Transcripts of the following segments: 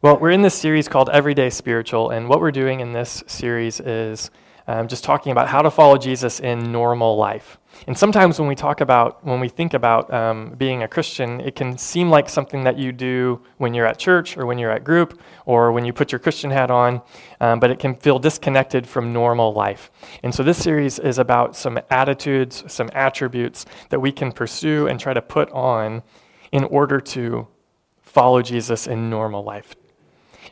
Well, we're in this series called Everyday Spiritual, and what we're doing in this series is um, just talking about how to follow Jesus in normal life. And sometimes when we talk about, when we think about um, being a Christian, it can seem like something that you do when you're at church or when you're at group or when you put your Christian hat on, um, but it can feel disconnected from normal life. And so this series is about some attitudes, some attributes that we can pursue and try to put on in order to follow Jesus in normal life,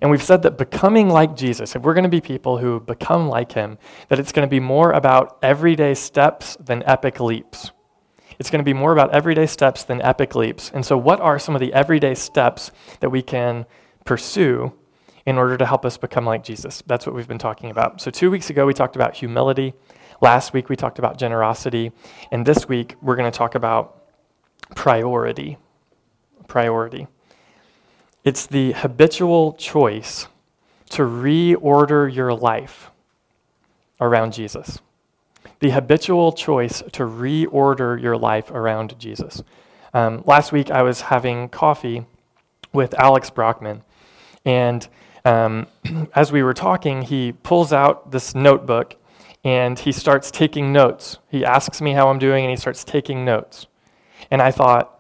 and we've said that becoming like Jesus, if we're going to be people who become like him, that it's going to be more about everyday steps than epic leaps. It's going to be more about everyday steps than epic leaps. And so, what are some of the everyday steps that we can pursue in order to help us become like Jesus? That's what we've been talking about. So, two weeks ago, we talked about humility. Last week, we talked about generosity. And this week, we're going to talk about priority. Priority. It's the habitual choice to reorder your life around Jesus. The habitual choice to reorder your life around Jesus. Um, last week, I was having coffee with Alex Brockman, and um, as we were talking, he pulls out this notebook and he starts taking notes. He asks me how I'm doing, and he starts taking notes. And I thought,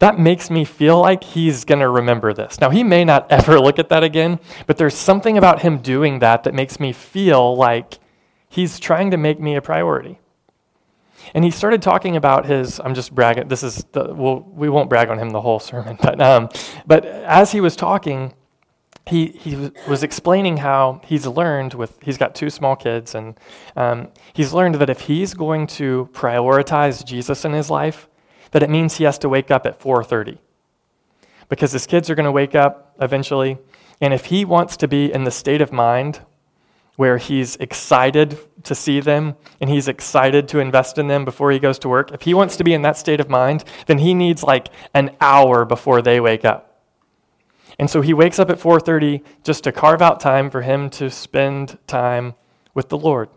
that makes me feel like he's going to remember this. Now, he may not ever look at that again, but there's something about him doing that that makes me feel like he's trying to make me a priority. And he started talking about his, I'm just bragging, this is, the, well, we won't brag on him the whole sermon, but, um, but as he was talking, he, he was explaining how he's learned with, he's got two small kids, and um, he's learned that if he's going to prioritize Jesus in his life, that it means he has to wake up at 4:30. Because his kids are going to wake up eventually, and if he wants to be in the state of mind where he's excited to see them and he's excited to invest in them before he goes to work, if he wants to be in that state of mind, then he needs like an hour before they wake up. And so he wakes up at 4:30 just to carve out time for him to spend time with the Lord.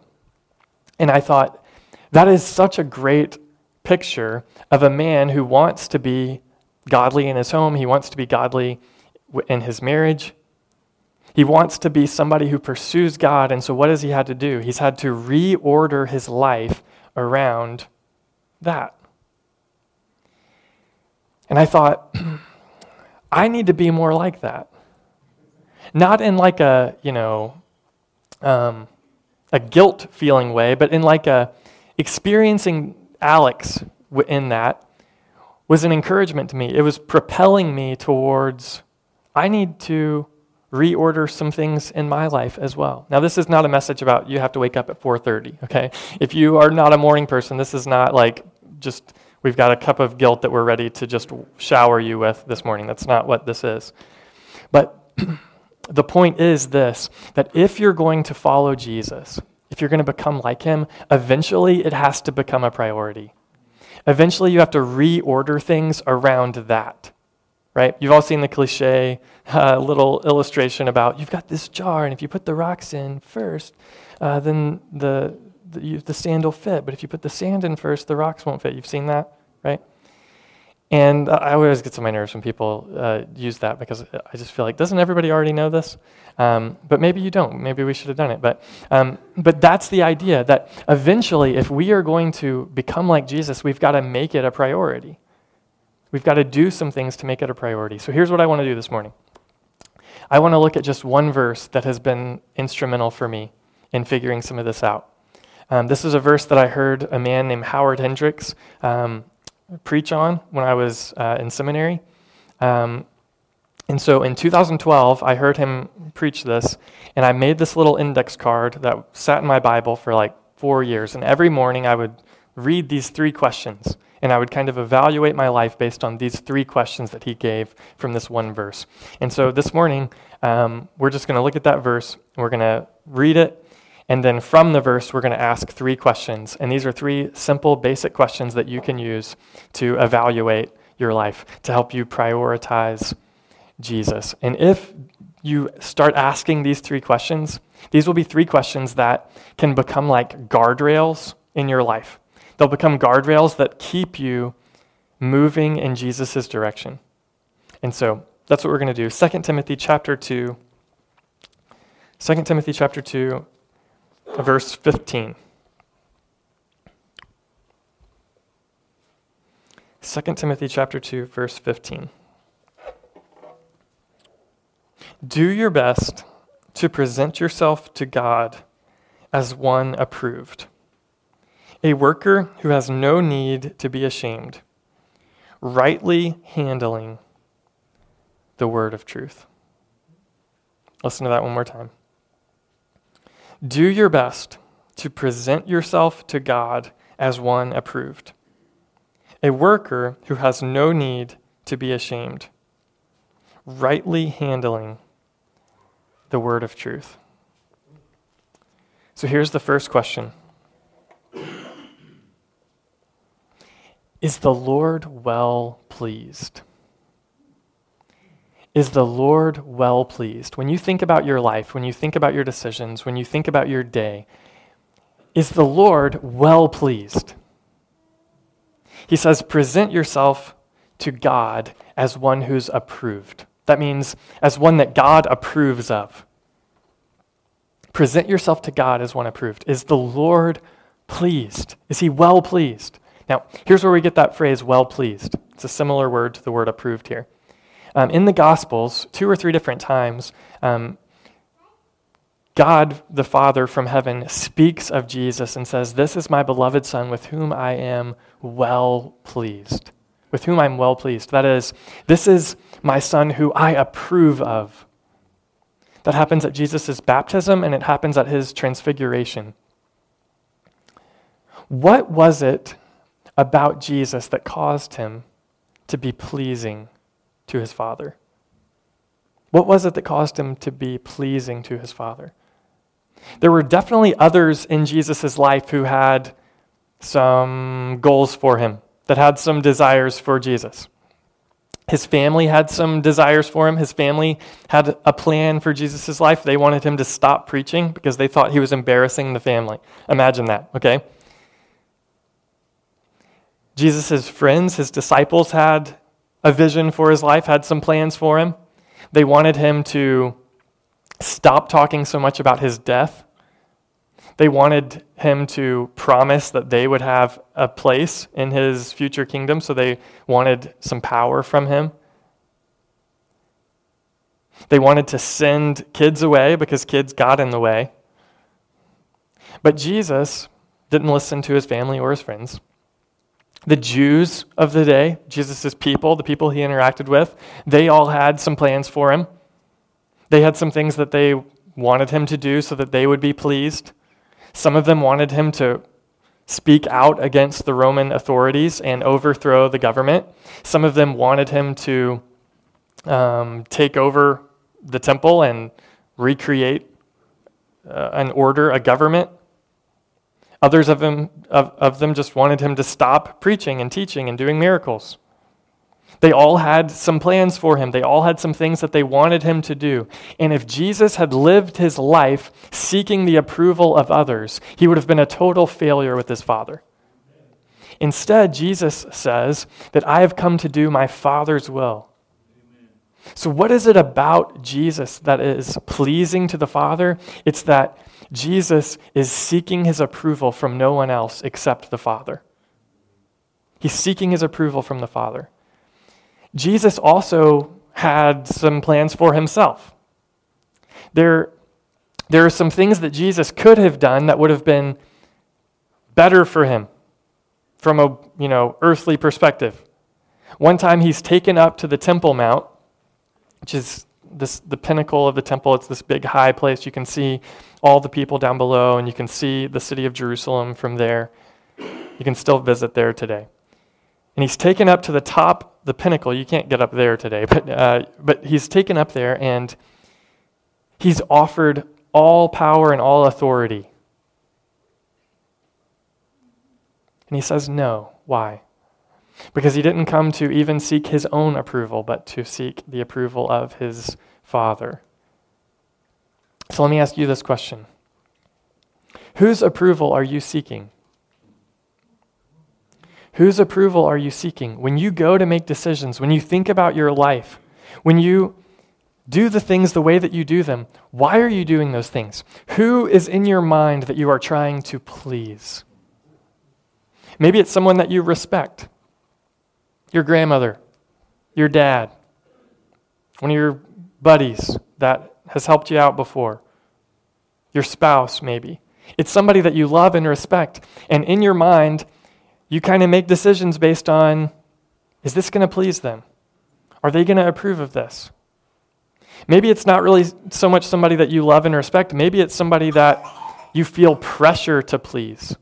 And I thought that is such a great picture of a man who wants to be godly in his home, he wants to be godly in his marriage. He wants to be somebody who pursues God, and so what has he had to do? He's had to reorder his life around that. And I thought, I need to be more like that. Not in like a, you know, um, a guilt feeling way, but in like a experiencing Alex in that was an encouragement to me. It was propelling me towards, I need to reorder some things in my life as well. Now this is not a message about you have to wake up at 4:30, okay? If you are not a morning person, this is not like just we've got a cup of guilt that we're ready to just shower you with this morning. That's not what this is. But the point is this that if you're going to follow Jesus, if you're going to become like him, eventually it has to become a priority. Eventually you have to reorder things around that, right? You've all seen the cliche uh, little illustration about you've got this jar, and if you put the rocks in first, uh, then the, the, you, the sand will fit. But if you put the sand in first, the rocks won't fit. You've seen that, right? And I always get on my nerves when people uh, use that because I just feel like, doesn't everybody already know this? Um, but maybe you don't. Maybe we should have done it. But, um, but that's the idea that eventually, if we are going to become like Jesus, we've got to make it a priority. We've got to do some things to make it a priority. So here's what I want to do this morning I want to look at just one verse that has been instrumental for me in figuring some of this out. Um, this is a verse that I heard a man named Howard Hendricks um, preach on when I was uh, in seminary. Um, and so in 2012, I heard him preach this, and I made this little index card that sat in my Bible for like four years. And every morning I would read these three questions, and I would kind of evaluate my life based on these three questions that he gave from this one verse. And so this morning, um, we're just going to look at that verse, we're going to read it, and then from the verse, we're going to ask three questions. And these are three simple, basic questions that you can use to evaluate your life, to help you prioritize Jesus. And if you start asking these three questions, these will be three questions that can become like guardrails in your life. They'll become guardrails that keep you moving in Jesus' direction. And so that's what we're going to do. 2 Timothy chapter 2. 2 Timothy chapter 2, verse 15. 2 Timothy chapter 2 verse 15. Do your best to present yourself to God as one approved, a worker who has no need to be ashamed, rightly handling the word of truth. Listen to that one more time. Do your best to present yourself to God as one approved a worker who has no need to be ashamed, rightly handling the word of truth. So here's the first question Is the Lord well pleased? Is the Lord well pleased? When you think about your life, when you think about your decisions, when you think about your day, is the Lord well pleased? He says, present yourself to God as one who's approved. That means as one that God approves of. Present yourself to God as one approved. Is the Lord pleased? Is he well pleased? Now, here's where we get that phrase, well pleased. It's a similar word to the word approved here. Um, in the Gospels, two or three different times, um, God the Father from heaven speaks of Jesus and says, This is my beloved Son with whom I am well pleased. With whom I'm well pleased. That is, this is my Son who I approve of. That happens at Jesus' baptism and it happens at his transfiguration. What was it about Jesus that caused him to be pleasing to his Father? What was it that caused him to be pleasing to his Father? There were definitely others in Jesus' life who had some goals for him, that had some desires for Jesus. His family had some desires for him. His family had a plan for Jesus' life. They wanted him to stop preaching because they thought he was embarrassing the family. Imagine that, okay? Jesus' friends, his disciples, had a vision for his life, had some plans for him. They wanted him to stop talking so much about his death. They wanted him to promise that they would have a place in his future kingdom, so they wanted some power from him. They wanted to send kids away because kids got in the way. But Jesus didn't listen to his family or his friends. The Jews of the day, Jesus' people, the people he interacted with, they all had some plans for him. They had some things that they wanted him to do so that they would be pleased. Some of them wanted him to speak out against the Roman authorities and overthrow the government. Some of them wanted him to um, take over the temple and recreate uh, an order, a government. Others of them, of, of them just wanted him to stop preaching and teaching and doing miracles. They all had some plans for him. They all had some things that they wanted him to do. And if Jesus had lived his life seeking the approval of others, he would have been a total failure with his Father. Instead, Jesus says that I have come to do my Father's will. So, what is it about Jesus that is pleasing to the Father? It's that Jesus is seeking his approval from no one else except the Father. He's seeking his approval from the Father. Jesus also had some plans for himself. There, there are some things that Jesus could have done that would have been better for him from a you know, earthly perspective. One time he's taken up to the Temple Mount, which is this, the pinnacle of the temple. It's this big high place. You can see all the people down below, and you can see the city of Jerusalem from there. You can still visit there today. And he's taken up to the top, the pinnacle. You can't get up there today, but, uh, but he's taken up there and he's offered all power and all authority. And he says no. Why? Because he didn't come to even seek his own approval, but to seek the approval of his Father. So let me ask you this question Whose approval are you seeking? Whose approval are you seeking? When you go to make decisions, when you think about your life, When you do the things the way that you do them, why are you doing those things? Who is in your mind that you are trying to please? Maybe it's someone that you respect your grandmother, your dad, one of your buddies that has helped you out before, your spouse, maybe. It's somebody that you love and respect. And in your mind, you kind of make decisions based on is this going to please them? Are they going to approve of this? Maybe it's not really so much somebody that you love and respect. Maybe it's somebody that you feel pressure to please.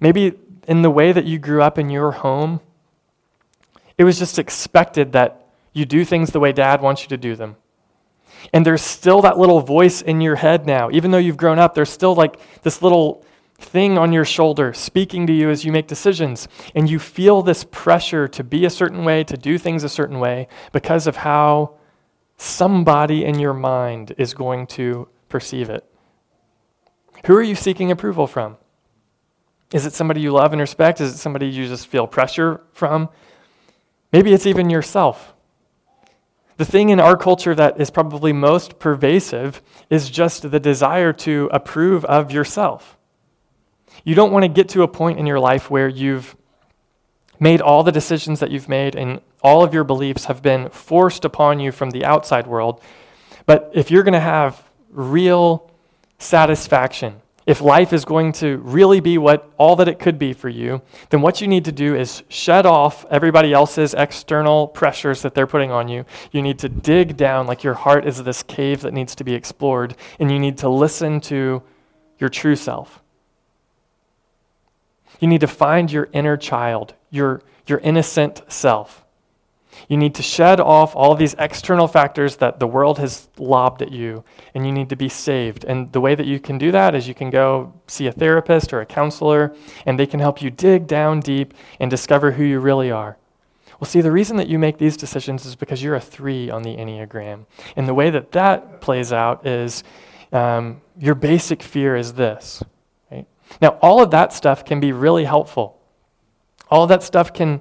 Maybe in the way that you grew up in your home, it was just expected that you do things the way dad wants you to do them. And there's still that little voice in your head now. Even though you've grown up, there's still like this little thing on your shoulder speaking to you as you make decisions. And you feel this pressure to be a certain way, to do things a certain way, because of how somebody in your mind is going to perceive it. Who are you seeking approval from? Is it somebody you love and respect? Is it somebody you just feel pressure from? Maybe it's even yourself. The thing in our culture that is probably most pervasive is just the desire to approve of yourself. You don't want to get to a point in your life where you've made all the decisions that you've made and all of your beliefs have been forced upon you from the outside world. But if you're going to have real satisfaction, if life is going to really be what all that it could be for you, then what you need to do is shut off everybody else's external pressures that they're putting on you. You need to dig down like your heart is this cave that needs to be explored, and you need to listen to your true self. You need to find your inner child, your, your innocent self. You need to shed off all these external factors that the world has lobbed at you, and you need to be saved. And the way that you can do that is you can go see a therapist or a counselor, and they can help you dig down deep and discover who you really are. Well, see, the reason that you make these decisions is because you're a three on the Enneagram. And the way that that plays out is um, your basic fear is this. Right? Now, all of that stuff can be really helpful. All that stuff can,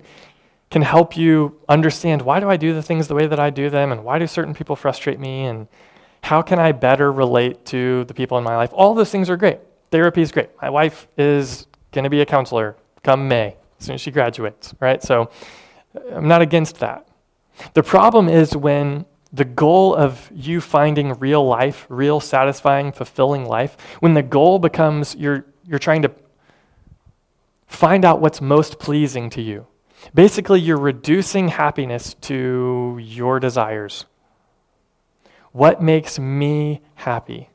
can help you understand why do I do the things the way that I do them and why do certain people frustrate me and how can I better relate to the people in my life. All those things are great. Therapy is great. My wife is going to be a counselor come May as soon as she graduates, right? So I'm not against that. The problem is when the goal of you finding real life, real satisfying, fulfilling life, when the goal becomes you're, you're trying to find out what's most pleasing to you Basically, you're reducing happiness to your desires. What makes me happy?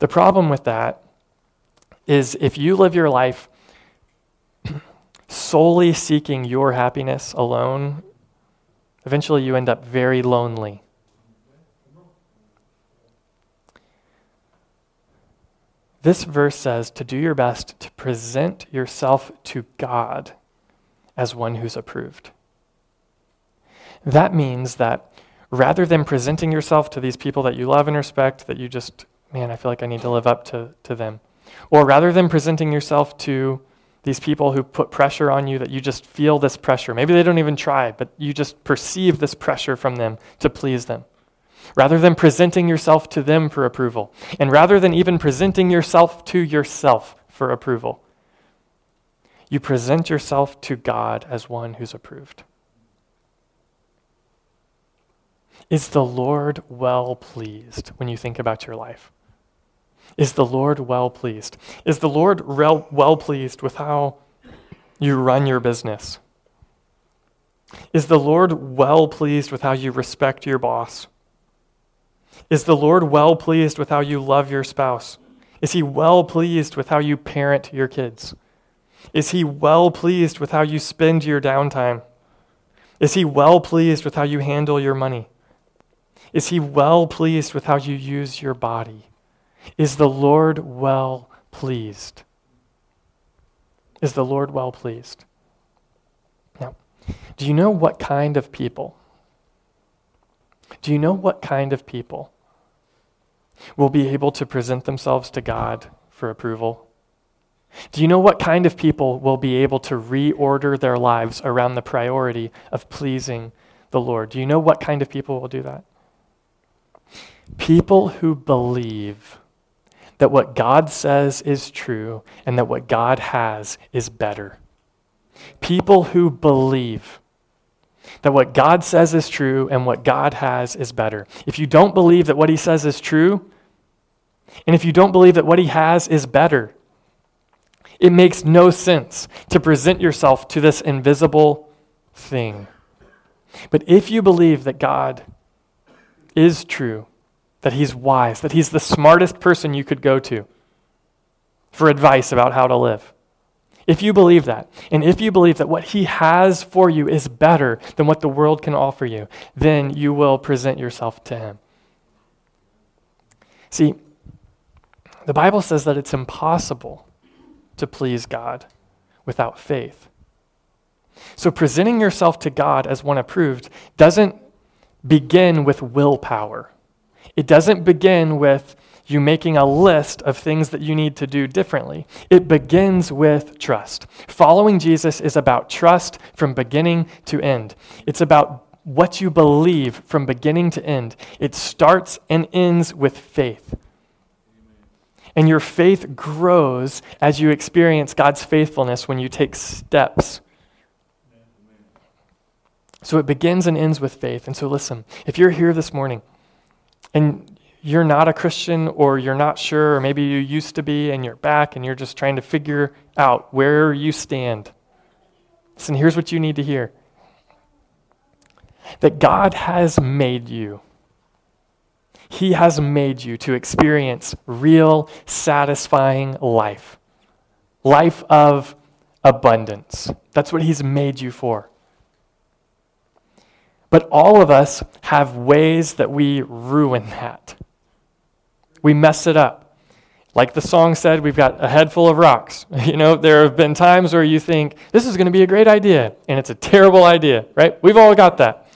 The problem with that is if you live your life solely seeking your happiness alone, eventually you end up very lonely. This verse says to do your best to present yourself to God as one who's approved. That means that rather than presenting yourself to these people that you love and respect, that you just, man, I feel like I need to live up to, to them, or rather than presenting yourself to these people who put pressure on you that you just feel this pressure. Maybe they don't even try, but you just perceive this pressure from them to please them. Rather than presenting yourself to them for approval, and rather than even presenting yourself to yourself for approval, you present yourself to God as one who's approved. Is the Lord well pleased when you think about your life? Is the Lord well pleased? Is the Lord well pleased with how you run your business? Is the Lord well pleased with how you respect your boss? Is the Lord well pleased with how you love your spouse? Is he well pleased with how you parent your kids? Is he well pleased with how you spend your downtime? Is he well pleased with how you handle your money? Is he well pleased with how you use your body? Is the Lord well pleased? Is the Lord well pleased? Now, do you know what kind of people? Do you know what kind of people will be able to present themselves to God for approval? Do you know what kind of people will be able to reorder their lives around the priority of pleasing the Lord. Do you know what kind of people will do that? People who believe that what God says is true and that what God has is better. People who believe that what God says is true and what God has is better. If you don't believe that what He says is true, and if you don't believe that what He has is better, it makes no sense to present yourself to this invisible thing. But if you believe that God is true, that He's wise, that He's the smartest person you could go to for advice about how to live, if you believe that, and if you believe that what He has for you is better than what the world can offer you, then you will present yourself to Him. See, the Bible says that it's impossible to please God without faith. So, presenting yourself to God as one approved doesn't begin with willpower. It doesn't begin with you making a list of things that you need to do differently. It begins with trust. Following Jesus is about trust from beginning to end. It's about what you believe from beginning to end. It starts and ends with faith. And your faith grows as you experience God's faithfulness when you take steps. So it begins and ends with faith. And so listen, if you're here this morning and you're not a Christian or you're not sure, or maybe you used to be and you're back and you're just trying to figure out where you stand. Listen, here's what you need to hear that God has made you. He has made you to experience real, satisfying life. Life of abundance. That's what He's made you for. But all of us have ways that we ruin that. We mess it up. Like the song said, we've got a head full of rocks. You know, there have been times where you think, this is going to be a great idea, and it's a terrible idea, right? We've all got that.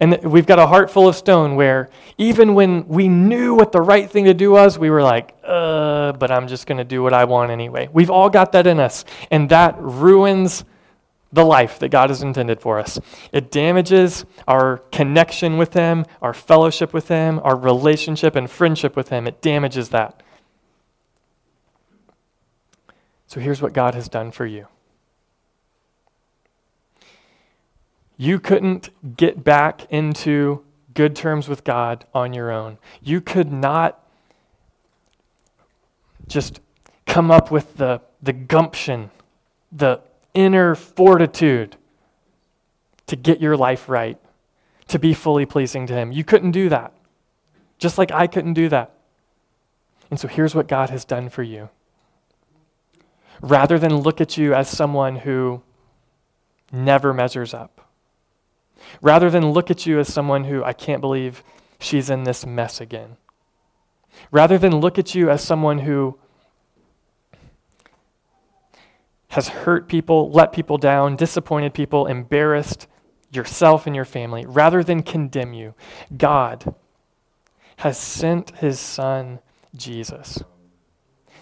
And we've got a heart full of stone where even when we knew what the right thing to do was, we were like, uh, but I'm just going to do what I want anyway. We've all got that in us. And that ruins the life that God has intended for us. It damages our connection with Him, our fellowship with Him, our relationship and friendship with Him. It damages that. So here's what God has done for you. You couldn't get back into good terms with God on your own. You could not just come up with the, the gumption, the inner fortitude to get your life right, to be fully pleasing to Him. You couldn't do that, just like I couldn't do that. And so here's what God has done for you. Rather than look at you as someone who never measures up, rather than look at you as someone who I can't believe she's in this mess again, rather than look at you as someone who has hurt people, let people down, disappointed people, embarrassed yourself and your family, rather than condemn you, God has sent his son, Jesus,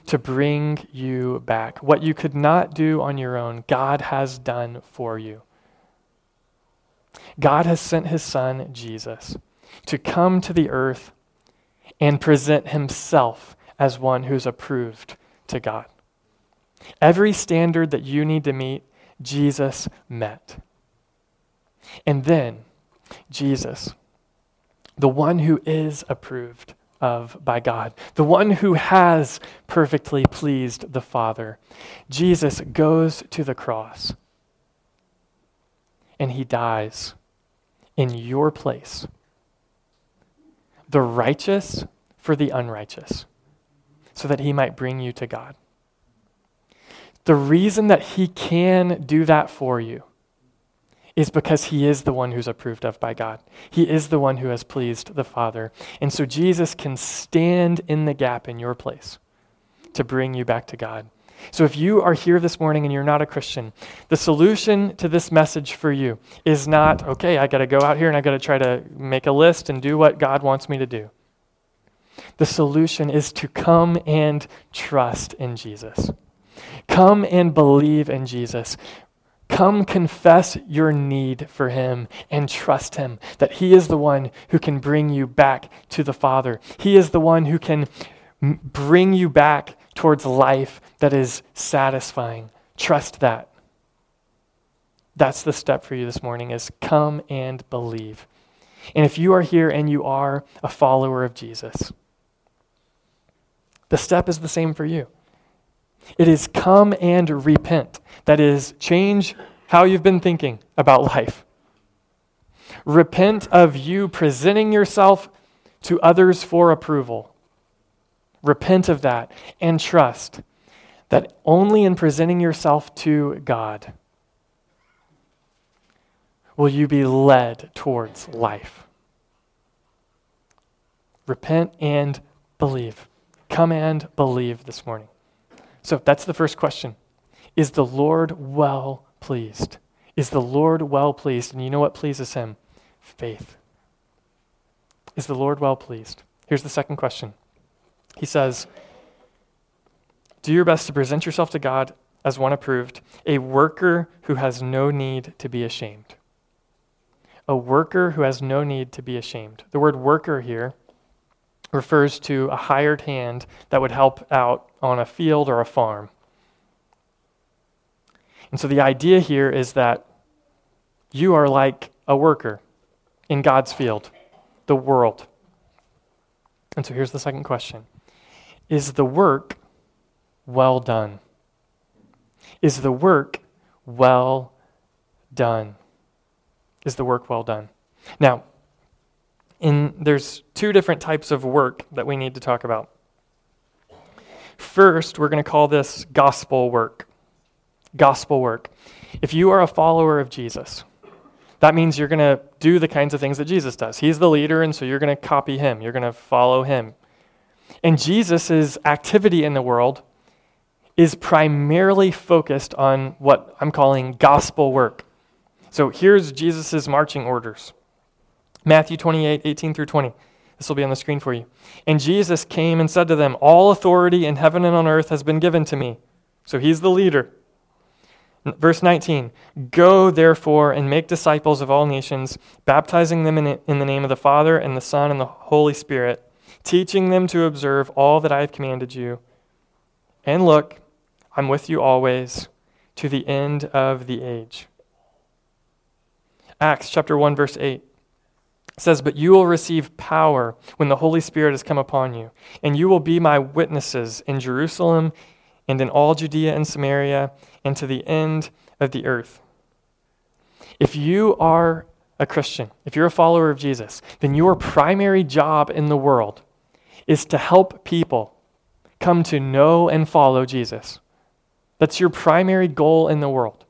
to bring you back. What you could not do on your own, God has done for you. God has sent his son, Jesus, to come to the earth and present himself as one who's approved to God. Every standard that you need to meet, Jesus met. And then, Jesus, the one who is approved of by God, the one who has perfectly pleased the Father, Jesus goes to the cross and he dies in your place. The righteous for the unrighteous, so that he might bring you to God. The reason that he can do that for you is because he is the one who's approved of by God. He is the one who has pleased the Father. And so Jesus can stand in the gap in your place to bring you back to God. So if you are here this morning and you're not a Christian, the solution to this message for you is not, okay, I got to go out here and I got to try to make a list and do what God wants me to do. The solution is to come and trust in Jesus. Come and believe in Jesus. Come confess your need for him and trust him that he is the one who can bring you back to the Father. He is the one who can bring you back towards life that is satisfying. Trust that. That's the step for you this morning is come and believe. And if you are here and you are a follower of Jesus, the step is the same for you. It is come and repent. That is, change how you've been thinking about life. Repent of you presenting yourself to others for approval. Repent of that and trust that only in presenting yourself to God will you be led towards life. Repent and believe. Come and believe this morning. So that's the first question. Is the Lord well pleased? Is the Lord well pleased? And you know what pleases him? Faith. Is the Lord well pleased? Here's the second question. He says, Do your best to present yourself to God as one approved, a worker who has no need to be ashamed. A worker who has no need to be ashamed. The word worker here refers to a hired hand that would help out on a field or a farm. And so the idea here is that you are like a worker in God's field, the world. And so here's the second question Is the work well done? Is the work well done? Is the work well done? Now, in, there's two different types of work that we need to talk about. First, we're going to call this gospel work. Gospel work. If you are a follower of Jesus, that means you're going to do the kinds of things that Jesus does. He's the leader, and so you're going to copy him, you're going to follow him. And Jesus' activity in the world is primarily focused on what I'm calling gospel work. So here's Jesus' marching orders Matthew 28, 18 through 20. This will be on the screen for you. And Jesus came and said to them, All authority in heaven and on earth has been given to me. So he's the leader. Verse 19 Go therefore and make disciples of all nations, baptizing them in, in the name of the Father and the Son and the Holy Spirit, teaching them to observe all that I have commanded you. And look, I'm with you always to the end of the age. Acts chapter 1 verse 8 says, But you will receive power when the Holy Spirit has come upon you, and you will be my witnesses in Jerusalem and in all Judea and Samaria and to the end of the earth. If you are a Christian, if you're a follower of Jesus, then your primary job in the world is to help people come to know and follow Jesus. That's your primary goal in the world.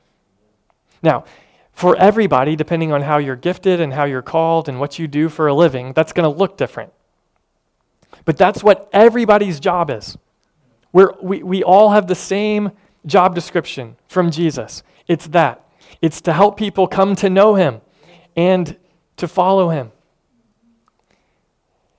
Now, for everybody, depending on how you're gifted and how you're called and what you do for a living, that's going to look different. But that's what everybody's job is. We're, we, we all have the same job description from Jesus. It's that it's to help people come to know him and to follow him.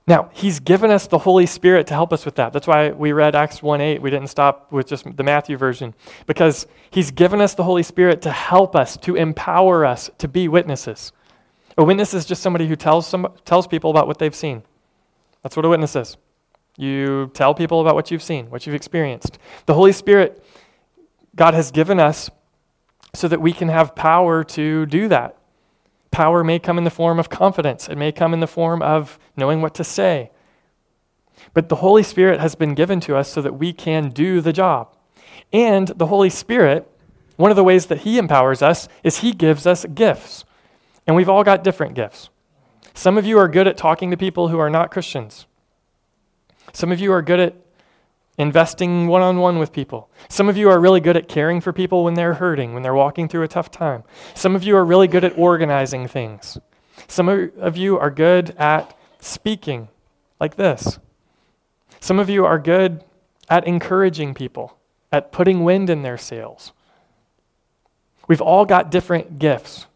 Now, he's given us the Holy Spirit to help us with that. That's why we read Acts 1 8. We didn't stop with just the Matthew version, because he's given us the Holy Spirit to help us, to empower us to be witnesses. A witness is just somebody who tells, some, tells people about what they've seen. That's what a witness is. You tell people about what you've seen, what you've experienced. The Holy Spirit, God has given us so that we can have power to do that. Power may come in the form of confidence, it may come in the form of knowing what to say. But the Holy Spirit has been given to us so that we can do the job. And the Holy Spirit, one of the ways that He empowers us is He gives us gifts. And we've all got different gifts. Some of you are good at talking to people who are not Christians. Some of you are good at investing one on one with people. Some of you are really good at caring for people when they're hurting, when they're walking through a tough time. Some of you are really good at organizing things. Some of you are good at speaking like this. Some of you are good at encouraging people, at putting wind in their sails. We've all got different gifts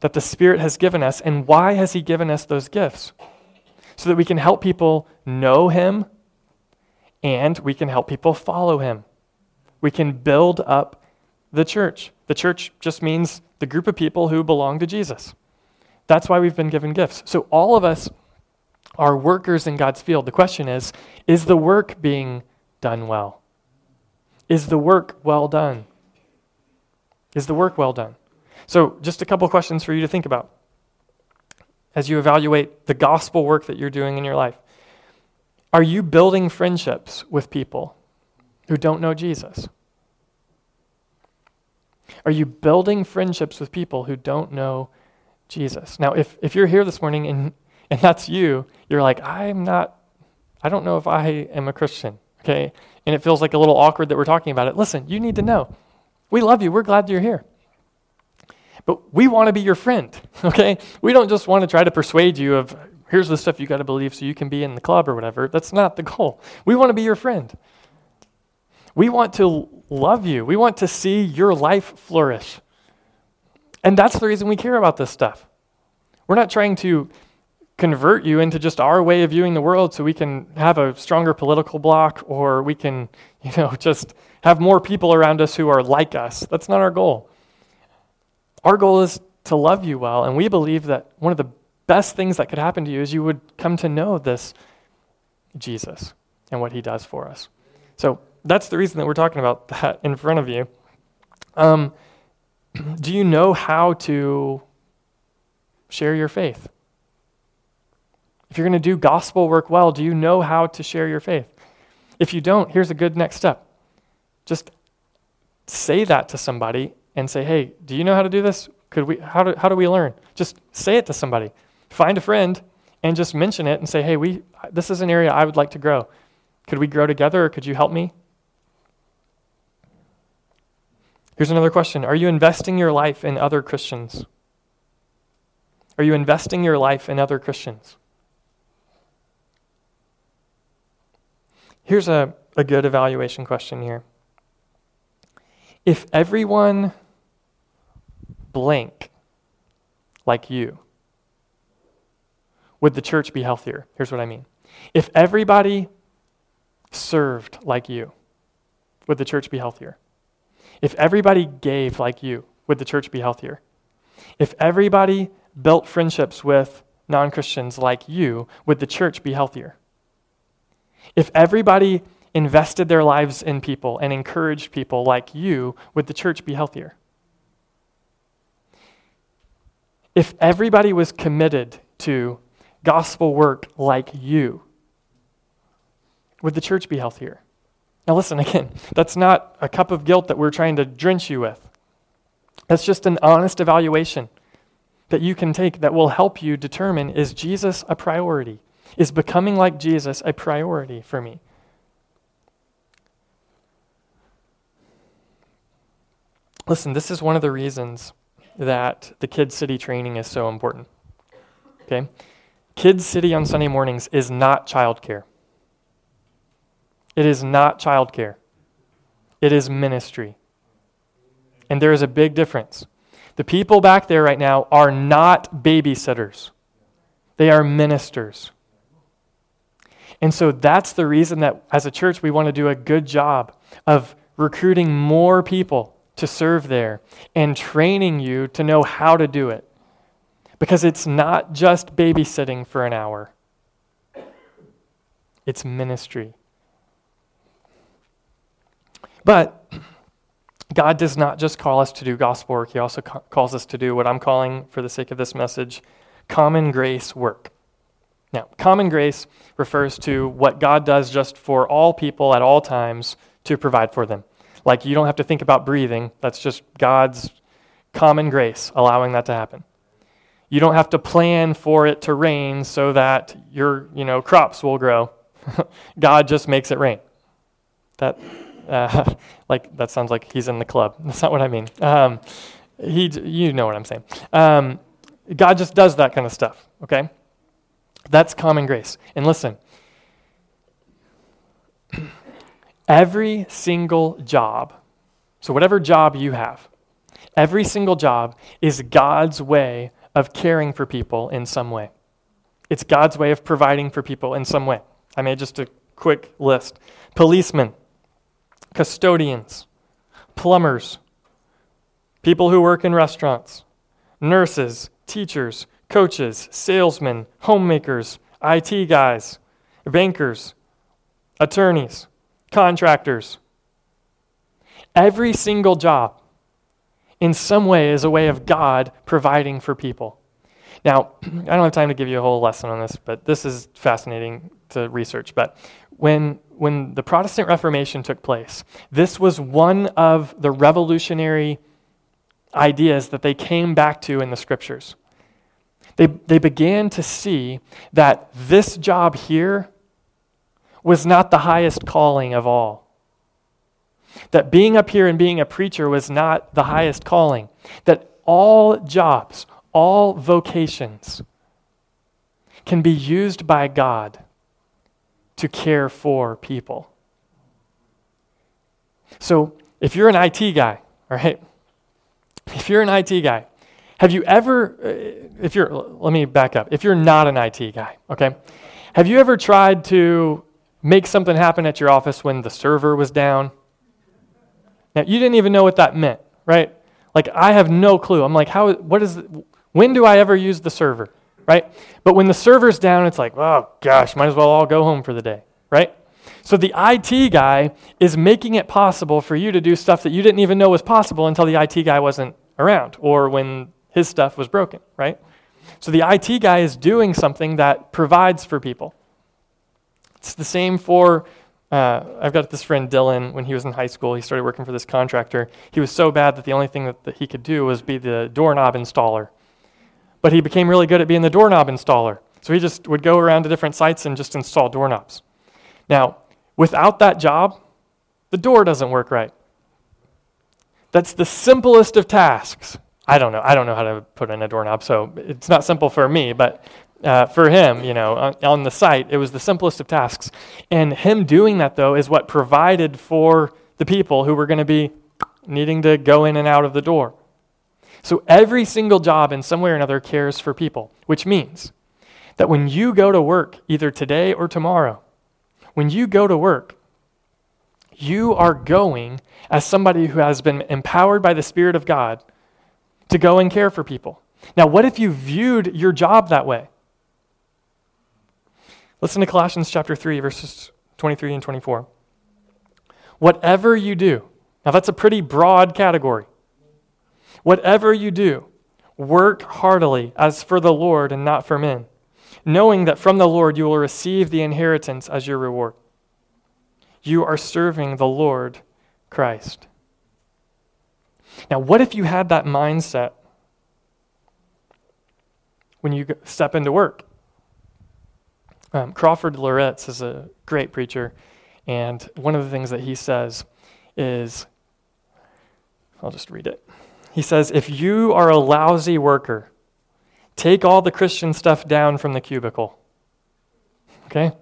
that the Spirit has given us. And why has He given us those gifts? So that we can help people know Him and we can help people follow him. We can build up the church. The church just means the group of people who belong to Jesus. That's why we've been given gifts. So all of us are workers in God's field. The question is is the work being done well? Is the work well done? Is the work well done? So, just a couple questions for you to think about as you evaluate the gospel work that you're doing in your life. Are you building friendships with people who don't know Jesus? Are you building friendships with people who don't know Jesus? Now, if, if you're here this morning and, and that's you, you're like, I'm not, I don't know if I am a Christian, okay? And it feels like a little awkward that we're talking about it. Listen, you need to know. We love you. We're glad you're here. But we want to be your friend, okay? We don't just want to try to persuade you of, here's the stuff you got to believe so you can be in the club or whatever. That's not the goal. We want to be your friend. We want to love you. We want to see your life flourish. And that's the reason we care about this stuff. We're not trying to convert you into just our way of viewing the world so we can have a stronger political bloc or we can, you know, just have more people around us who are like us. That's not our goal. Our goal is to love you well, and we believe that one of the best things that could happen to you is you would come to know this Jesus and what he does for us. So that's the reason that we're talking about that in front of you. Um, do you know how to share your faith? If you're going to do gospel work well, do you know how to share your faith? If you don't, here's a good next step. Just say that to somebody and say, hey, do you know how to do this? Could we, how, do, how do we learn? Just say it to somebody. Find a friend and just mention it and say, hey, we, this is an area I would like to grow. Could we grow together or could you help me? Here's another question Are you investing your life in other Christians? Are you investing your life in other Christians? Here's a, a good evaluation question here. If everyone blank like you, would the church be healthier? Here's what I mean. If everybody served like you, would the church be healthier? If everybody gave like you, would the church be healthier? If everybody built friendships with non Christians like you, would the church be healthier? If everybody invested their lives in people and encouraged people like you, would the church be healthier? If everybody was committed to gospel work like you, would the church be healthier? Now, listen again, that's not a cup of guilt that we're trying to drench you with. That's just an honest evaluation that you can take that will help you determine is Jesus a priority? Is becoming like Jesus a priority for me? Listen, this is one of the reasons that the Kids City training is so important. Okay? Kids City on Sunday mornings is not childcare. It is not childcare, it is ministry. And there is a big difference. The people back there right now are not babysitters, they are ministers. And so that's the reason that as a church we want to do a good job of recruiting more people to serve there and training you to know how to do it. Because it's not just babysitting for an hour, it's ministry. But God does not just call us to do gospel work, He also ca- calls us to do what I'm calling, for the sake of this message, common grace work. Now, common grace refers to what God does just for all people at all times to provide for them. Like you don't have to think about breathing, that's just God's common grace allowing that to happen. You don't have to plan for it to rain so that your, you know, crops will grow. God just makes it rain. That uh, like that sounds like he's in the club. That's not what I mean. Um, he, you know what I'm saying. Um, God just does that kind of stuff. Okay, that's common grace. And listen, every single job, so whatever job you have, every single job is God's way of caring for people in some way. It's God's way of providing for people in some way. I made just a quick list. Policemen, custodians, plumbers, people who work in restaurants, nurses, teachers, coaches, salesmen, homemakers, IT guys, bankers, attorneys, contractors. Every single job, in some way, is a way of God providing for people. Now, I don't have time to give you a whole lesson on this, but this is fascinating to research. But when, when the Protestant Reformation took place, this was one of the revolutionary ideas that they came back to in the scriptures. They, they began to see that this job here was not the highest calling of all. That being up here and being a preacher was not the highest calling. That all jobs, all vocations can be used by God to care for people. So, if you're an IT guy, all right, if you're an IT guy, have you ever, uh, if you're, let me back up. If you're not an IT guy, okay, have you ever tried to make something happen at your office when the server was down? Now, you didn't even know what that meant, right? Like, I have no clue. I'm like, how, what is, when do I ever use the server, right? But when the server's down, it's like, oh gosh, might as well all go home for the day, right? So the IT guy is making it possible for you to do stuff that you didn't even know was possible until the IT guy wasn't around or when his stuff was broken, right? So the IT guy is doing something that provides for people. It's the same for, uh, I've got this friend Dylan, when he was in high school, he started working for this contractor. He was so bad that the only thing that, that he could do was be the doorknob installer. But he became really good at being the doorknob installer. So he just would go around to different sites and just install doorknobs. Now, without that job, the door doesn't work right. That's the simplest of tasks. I don't know. I don't know how to put in a doorknob, so it's not simple for me, but uh, for him, you know, on, on the site, it was the simplest of tasks. And him doing that, though, is what provided for the people who were going to be needing to go in and out of the door. So every single job, in some way or another, cares for people, which means that when you go to work, either today or tomorrow, when you go to work, you are going as somebody who has been empowered by the Spirit of God to go and care for people. Now, what if you viewed your job that way? Listen to Colossians chapter 3, verses 23 and 24. Whatever you do, now that's a pretty broad category. Whatever you do, work heartily as for the Lord and not for men, knowing that from the Lord you will receive the inheritance as your reward. You are serving the Lord Christ. Now, what if you had that mindset when you step into work? Um, Crawford Loritts is a great preacher, and one of the things that he says is I'll just read it. He says, If you are a lousy worker, take all the Christian stuff down from the cubicle. Okay?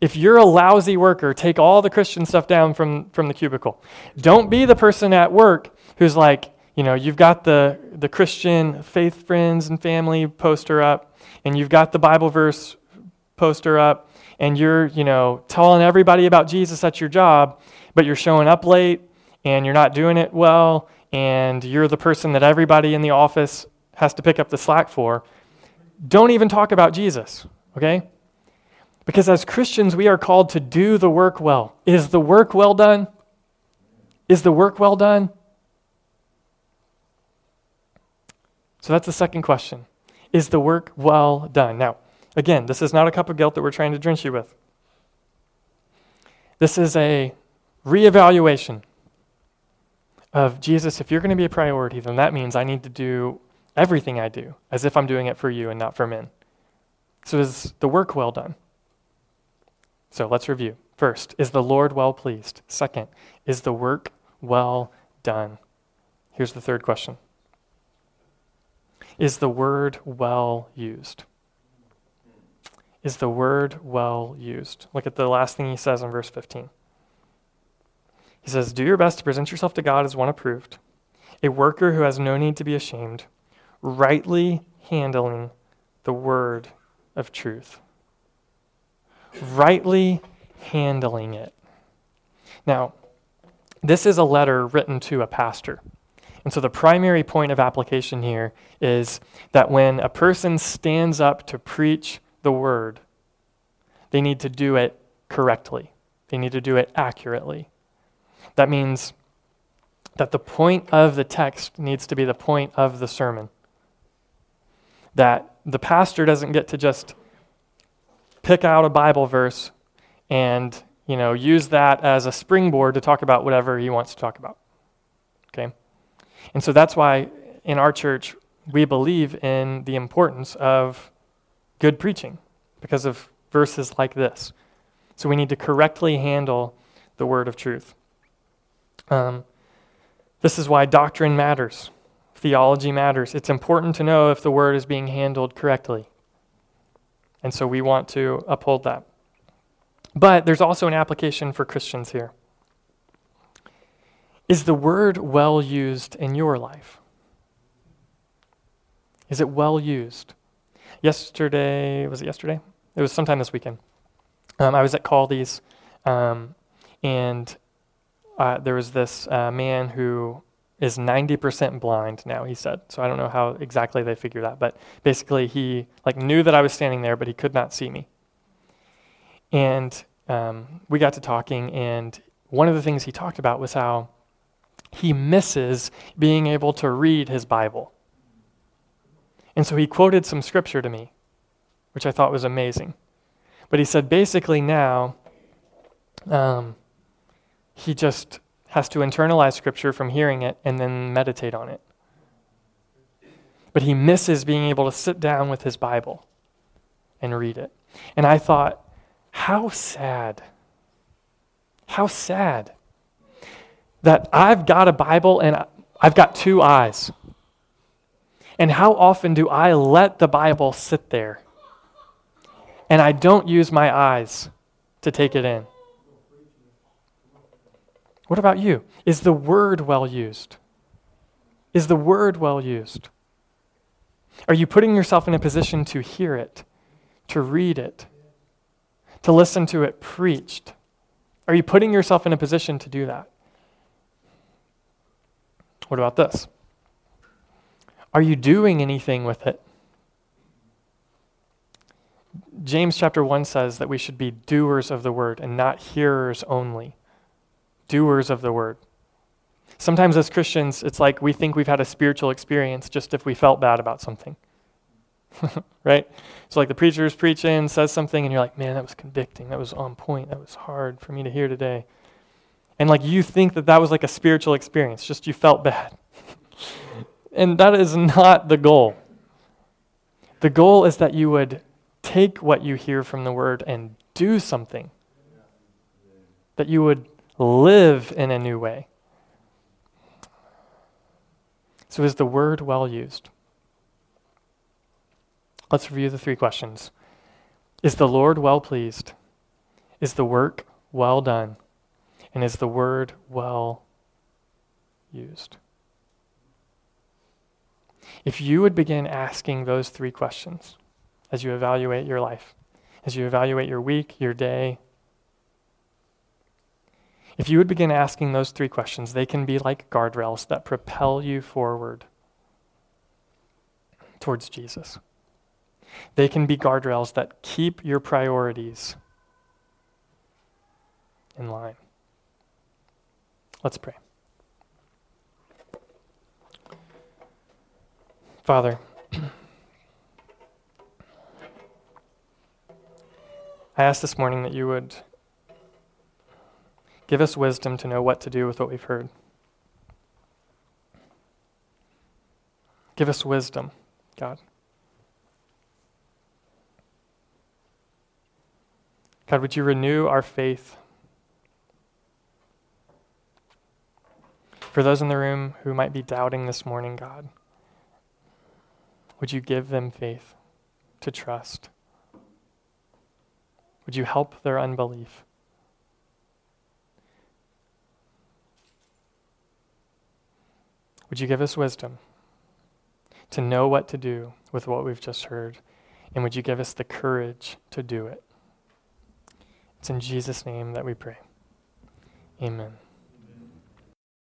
If you're a lousy worker, take all the Christian stuff down from, from the cubicle. Don't be the person at work who's like, you know, you've got the, the Christian faith, friends, and family poster up, and you've got the Bible verse poster up, and you're, you know, telling everybody about Jesus at your job, but you're showing up late and you're not doing it well, and you're the person that everybody in the office has to pick up the slack for. Don't even talk about Jesus, okay? Because as Christians, we are called to do the work well. Is the work well done? Is the work well done? So that's the second question. Is the work well done? Now, again, this is not a cup of guilt that we're trying to drench you with. This is a reevaluation of Jesus. If you're going to be a priority, then that means I need to do everything I do as if I'm doing it for you and not for men. So, is the work well done? So let's review. First, is the Lord well pleased? Second, is the work well done? Here's the third question Is the word well used? Is the word well used? Look at the last thing he says in verse 15. He says, Do your best to present yourself to God as one approved, a worker who has no need to be ashamed, rightly handling the word of truth rightly handling it. Now, this is a letter written to a pastor. And so the primary point of application here is that when a person stands up to preach the word, they need to do it correctly. They need to do it accurately. That means that the point of the text needs to be the point of the sermon. That the pastor doesn't get to just pick out a Bible verse and, you know, use that as a springboard to talk about whatever he wants to talk about. Okay? And so that's why in our church we believe in the importance of good preaching because of verses like this. So we need to correctly handle the word of truth. Um, this is why doctrine matters, theology matters. It's important to know if the word is being handled correctly. And so we want to uphold that. But there's also an application for Christians here. Is the word well used in your life? Is it well used? Yesterday, was it yesterday? It was sometime this weekend. Um, I was at Kaldi's, um, and uh, there was this uh, man who is 90% blind now he said so i don't know how exactly they figure that but basically he like knew that i was standing there but he could not see me and um, we got to talking and one of the things he talked about was how he misses being able to read his bible and so he quoted some scripture to me which i thought was amazing but he said basically now um, he just has to internalize Scripture from hearing it and then meditate on it. But he misses being able to sit down with his Bible and read it. And I thought, how sad. How sad that I've got a Bible and I've got two eyes. And how often do I let the Bible sit there and I don't use my eyes to take it in? What about you? Is the word well used? Is the word well used? Are you putting yourself in a position to hear it, to read it, to listen to it preached? Are you putting yourself in a position to do that? What about this? Are you doing anything with it? James chapter 1 says that we should be doers of the word and not hearers only doers of the word. Sometimes as Christians, it's like we think we've had a spiritual experience just if we felt bad about something. right? So, like the preacher's preaching, says something, and you're like, man, that was convicting. That was on point. That was hard for me to hear today. And like you think that that was like a spiritual experience, just you felt bad. and that is not the goal. The goal is that you would take what you hear from the word and do something. That you would live in a new way. So, is the word well used? Let's review the three questions. Is the Lord well pleased? Is the work well done? And is the word well used? If you would begin asking those three questions as you evaluate your life, as you evaluate your week, your day, if you would begin asking those three questions, they can be like guardrails that propel you forward towards Jesus. They can be guardrails that keep your priorities in line. Let's pray. Father, I ask this morning that you would Give us wisdom to know what to do with what we've heard. Give us wisdom, God. God, would you renew our faith? For those in the room who might be doubting this morning, God, would you give them faith to trust? Would you help their unbelief? Would you give us wisdom to know what to do with what we've just heard? And would you give us the courage to do it? It's in Jesus' name that we pray. Amen.